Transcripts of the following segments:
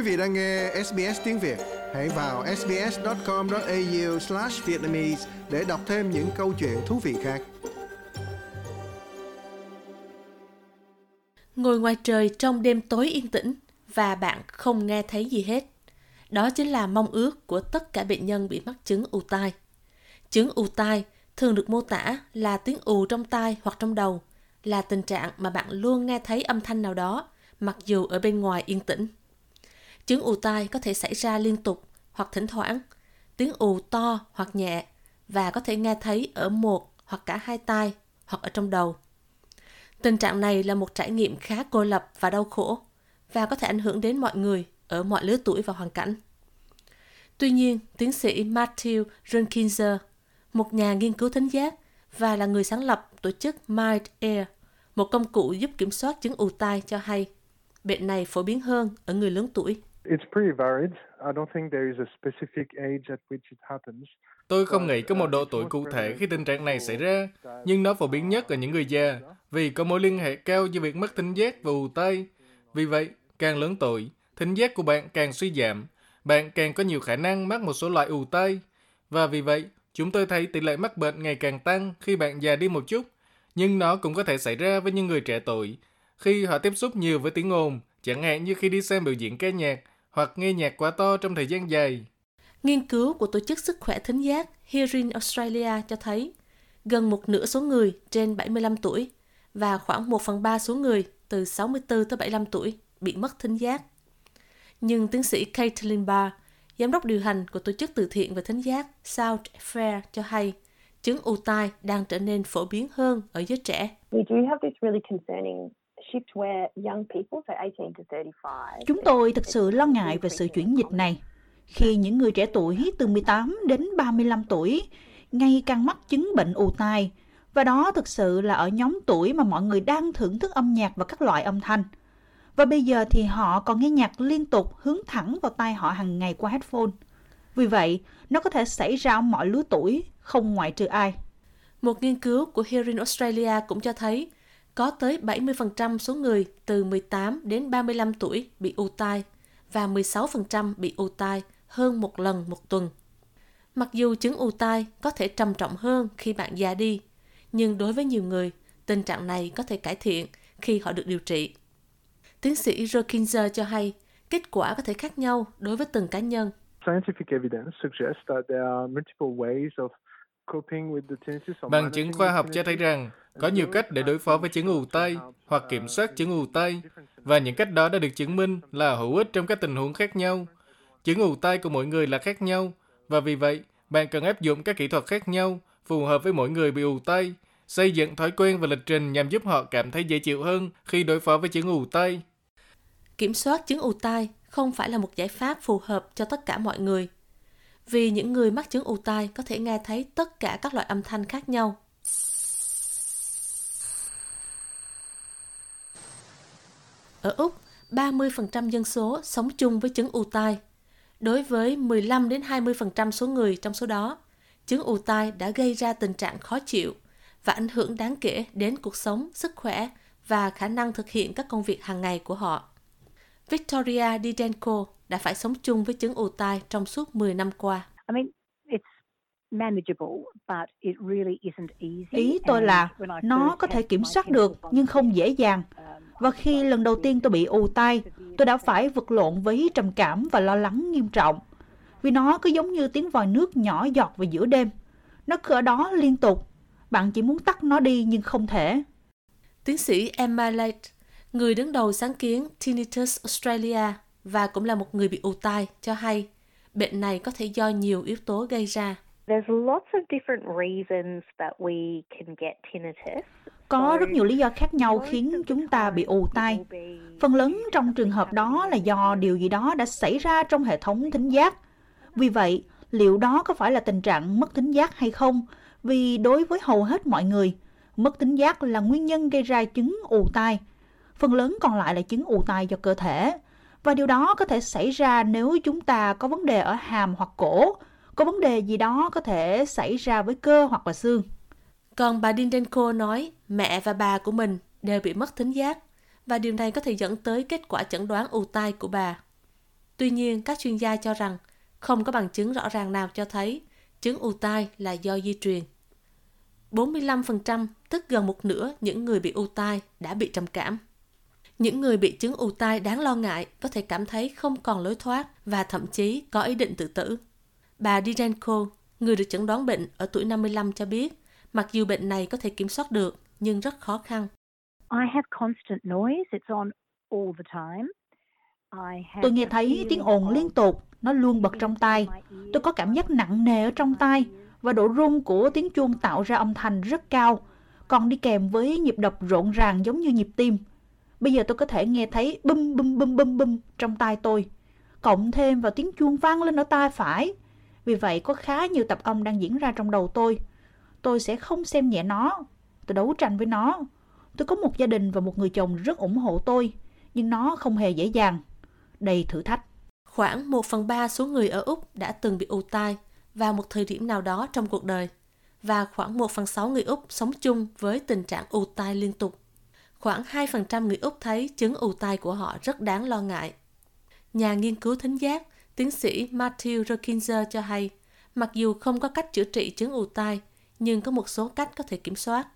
Quý vị đang nghe SBS tiếng Việt, hãy vào sbs.com.au/vietnamese để đọc thêm những câu chuyện thú vị khác. Ngồi ngoài trời trong đêm tối yên tĩnh và bạn không nghe thấy gì hết. Đó chính là mong ước của tất cả bệnh nhân bị mắc chứng ù tai. Chứng ù tai thường được mô tả là tiếng ù trong tai hoặc trong đầu, là tình trạng mà bạn luôn nghe thấy âm thanh nào đó, mặc dù ở bên ngoài yên tĩnh. Chứng ù tai có thể xảy ra liên tục hoặc thỉnh thoảng, tiếng ù to hoặc nhẹ và có thể nghe thấy ở một hoặc cả hai tai hoặc ở trong đầu. Tình trạng này là một trải nghiệm khá cô lập và đau khổ và có thể ảnh hưởng đến mọi người ở mọi lứa tuổi và hoàn cảnh. Tuy nhiên, tiến sĩ Matthew Runkinzer, một nhà nghiên cứu thính giác và là người sáng lập tổ chức Mind Air, một công cụ giúp kiểm soát chứng ù tai cho hay, bệnh này phổ biến hơn ở người lớn tuổi. It's pretty varied. I don't think there is a specific age at which it happens. Tôi không nghĩ có một độ tuổi cụ thể khi tình trạng này xảy ra, nhưng nó phổ biến nhất ở những người già, vì có mối liên hệ cao giữa việc mất thính giác và ù tai. Vì vậy, càng lớn tuổi, thính giác của bạn càng suy giảm, bạn càng có nhiều khả năng mắc một số loại ù tai. Và vì vậy, chúng tôi thấy tỷ lệ mắc bệnh ngày càng tăng khi bạn già đi một chút, nhưng nó cũng có thể xảy ra với những người trẻ tuổi khi họ tiếp xúc nhiều với tiếng ồn, chẳng hạn như khi đi xem biểu diễn ca nhạc hoặc nghe nhạc quá to trong thời gian dài. Nghiên cứu của Tổ chức Sức khỏe Thính giác Hearing Australia cho thấy gần một nửa số người trên 75 tuổi và khoảng 1 phần 3 số người từ 64 tới 75 tuổi bị mất thính giác. Nhưng tiến sĩ Caitlin Barr, giám đốc điều hành của tổ chức từ thiện về thính giác South Fair cho hay, chứng ù tai đang trở nên phổ biến hơn ở giới trẻ. We do have this really concerning Chúng tôi thực sự lo ngại về sự chuyển dịch này. Khi những người trẻ tuổi từ 18 đến 35 tuổi ngày càng mắc chứng bệnh ù tai, và đó thực sự là ở nhóm tuổi mà mọi người đang thưởng thức âm nhạc và các loại âm thanh. Và bây giờ thì họ còn nghe nhạc liên tục hướng thẳng vào tai họ hàng ngày qua headphone. Vì vậy, nó có thể xảy ra ở mọi lứa tuổi, không ngoại trừ ai. Một nghiên cứu của Hearing Australia cũng cho thấy có tới 70% số người từ 18 đến 35 tuổi bị ù tai và 16% bị ù tai hơn một lần một tuần. Mặc dù chứng ù tai có thể trầm trọng hơn khi bạn già đi, nhưng đối với nhiều người, tình trạng này có thể cải thiện khi họ được điều trị. Tiến sĩ Rokinzer cho hay, kết quả có thể khác nhau đối với từng cá nhân. Scientific evidence suggests that there are multiple ways of Bằng chứng khoa học cho thấy rằng có nhiều cách để đối phó với chứng ù tai hoặc kiểm soát chứng ù tai, và những cách đó đã được chứng minh là hữu ích trong các tình huống khác nhau. Chứng ù tai của mỗi người là khác nhau, và vì vậy, bạn cần áp dụng các kỹ thuật khác nhau phù hợp với mỗi người bị ù tai, xây dựng thói quen và lịch trình nhằm giúp họ cảm thấy dễ chịu hơn khi đối phó với chứng ù tai. Kiểm soát chứng ù tai không phải là một giải pháp phù hợp cho tất cả mọi người vì những người mắc chứng ù tai có thể nghe thấy tất cả các loại âm thanh khác nhau. Ở Úc, 30% dân số sống chung với chứng ù tai. Đối với 15 đến 20% số người trong số đó, chứng ù tai đã gây ra tình trạng khó chịu và ảnh hưởng đáng kể đến cuộc sống, sức khỏe và khả năng thực hiện các công việc hàng ngày của họ. Victoria Didenko đã phải sống chung với chứng ù tai trong suốt 10 năm qua. Ý tôi là nó có thể kiểm soát được nhưng không dễ dàng. Và khi lần đầu tiên tôi bị ù tai, tôi đã phải vật lộn với trầm cảm và lo lắng nghiêm trọng. Vì nó cứ giống như tiếng vòi nước nhỏ giọt vào giữa đêm. Nó cứ ở đó liên tục. Bạn chỉ muốn tắt nó đi nhưng không thể. Tiến sĩ Emma Lake, người đứng đầu sáng kiến Tinnitus Australia và cũng là một người bị ù tai, cho hay bệnh này có thể do nhiều yếu tố gây ra. Có rất nhiều lý do khác nhau khiến chúng ta bị ù tai. Phần lớn trong trường hợp đó là do điều gì đó đã xảy ra trong hệ thống thính giác. Vì vậy, liệu đó có phải là tình trạng mất thính giác hay không? Vì đối với hầu hết mọi người, mất thính giác là nguyên nhân gây ra chứng ù tai. Phần lớn còn lại là chứng ù tai do cơ thể. Và điều đó có thể xảy ra nếu chúng ta có vấn đề ở hàm hoặc cổ, có vấn đề gì đó có thể xảy ra với cơ hoặc là xương. Còn bà Dindenko nói mẹ và bà của mình đều bị mất thính giác và điều này có thể dẫn tới kết quả chẩn đoán ù tai của bà. Tuy nhiên, các chuyên gia cho rằng không có bằng chứng rõ ràng nào cho thấy chứng ù tai là do di truyền. 45%, tức gần một nửa những người bị ù tai đã bị trầm cảm. Những người bị chứng ù tai đáng lo ngại có thể cảm thấy không còn lối thoát và thậm chí có ý định tự tử. Bà Direnko, người được chẩn đoán bệnh ở tuổi 55 cho biết, mặc dù bệnh này có thể kiểm soát được nhưng rất khó khăn. I have constant noise, it's on all the time. Tôi nghe thấy tiếng ồn liên tục, nó luôn bật trong tai. Tôi có cảm giác nặng nề ở trong tai và độ rung của tiếng chuông tạo ra âm thanh rất cao, còn đi kèm với nhịp đập rộn ràng giống như nhịp tim. Bây giờ tôi có thể nghe thấy bum bum bum bum bum trong tai tôi, cộng thêm vào tiếng chuông vang lên ở tai phải. Vì vậy có khá nhiều tập âm đang diễn ra trong đầu tôi. Tôi sẽ không xem nhẹ nó. Tôi đấu tranh với nó. Tôi có một gia đình và một người chồng rất ủng hộ tôi, nhưng nó không hề dễ dàng. Đầy thử thách. Khoảng 1 phần 3 số người ở Úc đã từng bị ù tai vào một thời điểm nào đó trong cuộc đời và khoảng 1 phần 6 người Úc sống chung với tình trạng ù tai liên tục. Khoảng 2% người Úc thấy chứng ù tai của họ rất đáng lo ngại. Nhà nghiên cứu thính giác, tiến sĩ Matthew Rokinzer cho hay, mặc dù không có cách chữa trị chứng ù tai, nhưng có một số cách có thể kiểm soát.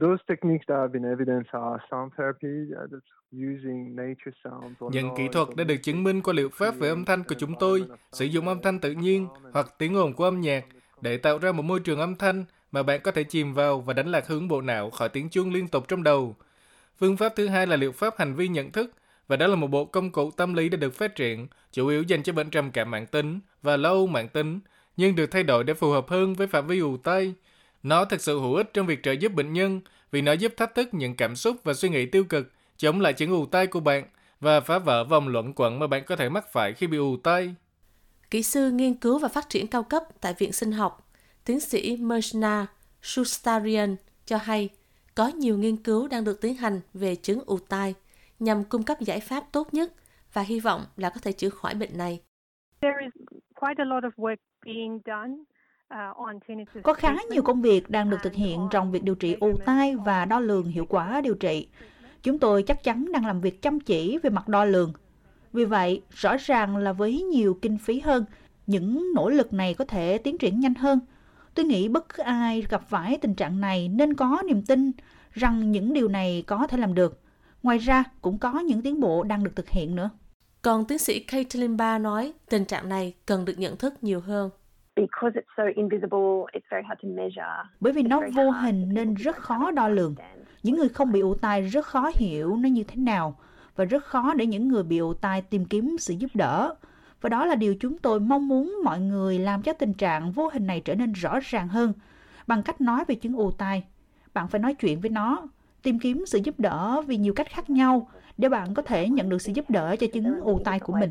Those techniques that have been evidenced are sound therapy, that's using nature sounds or Những kỹ thuật đã được chứng minh qua liệu pháp về âm thanh của chúng tôi, sử dụng âm thanh tự nhiên hoặc tiếng ồn của âm nhạc để tạo ra một môi trường âm thanh mà bạn có thể chìm vào và đánh lạc hướng bộ não khỏi tiếng chuông liên tục trong đầu. Phương pháp thứ hai là liệu pháp hành vi nhận thức, và đó là một bộ công cụ tâm lý đã được phát triển, chủ yếu dành cho bệnh trầm cảm mãn tính và lâu mãn tính, nhưng được thay đổi để phù hợp hơn với phạm vi ù tai. Nó thực sự hữu ích trong việc trợ giúp bệnh nhân vì nó giúp thách thức những cảm xúc và suy nghĩ tiêu cực, chống lại chứng ù tai của bạn và phá vỡ vòng luẩn quẩn mà bạn có thể mắc phải khi bị ù tai. Kỹ sư nghiên cứu và phát triển cao cấp tại Viện Sinh học, tiến sĩ Mershna Shustarian cho hay có nhiều nghiên cứu đang được tiến hành về chứng ù tai nhằm cung cấp giải pháp tốt nhất và hy vọng là có thể chữa khỏi bệnh này. Uh, tinnitus. Có khá nhiều công việc đang được thực hiện trong việc điều trị ù tai và đo lường hiệu quả điều trị. Chúng tôi chắc chắn đang làm việc chăm chỉ về mặt đo lường. Vì vậy, rõ ràng là với nhiều kinh phí hơn, những nỗ lực này có thể tiến triển nhanh hơn. Tôi nghĩ bất cứ ai gặp phải tình trạng này nên có niềm tin rằng những điều này có thể làm được. Ngoài ra, cũng có những tiến bộ đang được thực hiện nữa. Còn tiến sĩ Caitlin Barr nói tình trạng này cần được nhận thức nhiều hơn. Because it's so invisible, it's very hard to measure. Bởi vì nó vô hình nên rất khó đo lường. Những người không bị ù tai rất khó hiểu nó như thế nào và rất khó để những người bị ù tai tìm kiếm sự giúp đỡ. Và đó là điều chúng tôi mong muốn mọi người làm cho tình trạng vô hình này trở nên rõ ràng hơn bằng cách nói về chứng ù tai. Bạn phải nói chuyện với nó, tìm kiếm sự giúp đỡ vì nhiều cách khác nhau để bạn có thể nhận được sự giúp đỡ cho chứng ù tai của mình.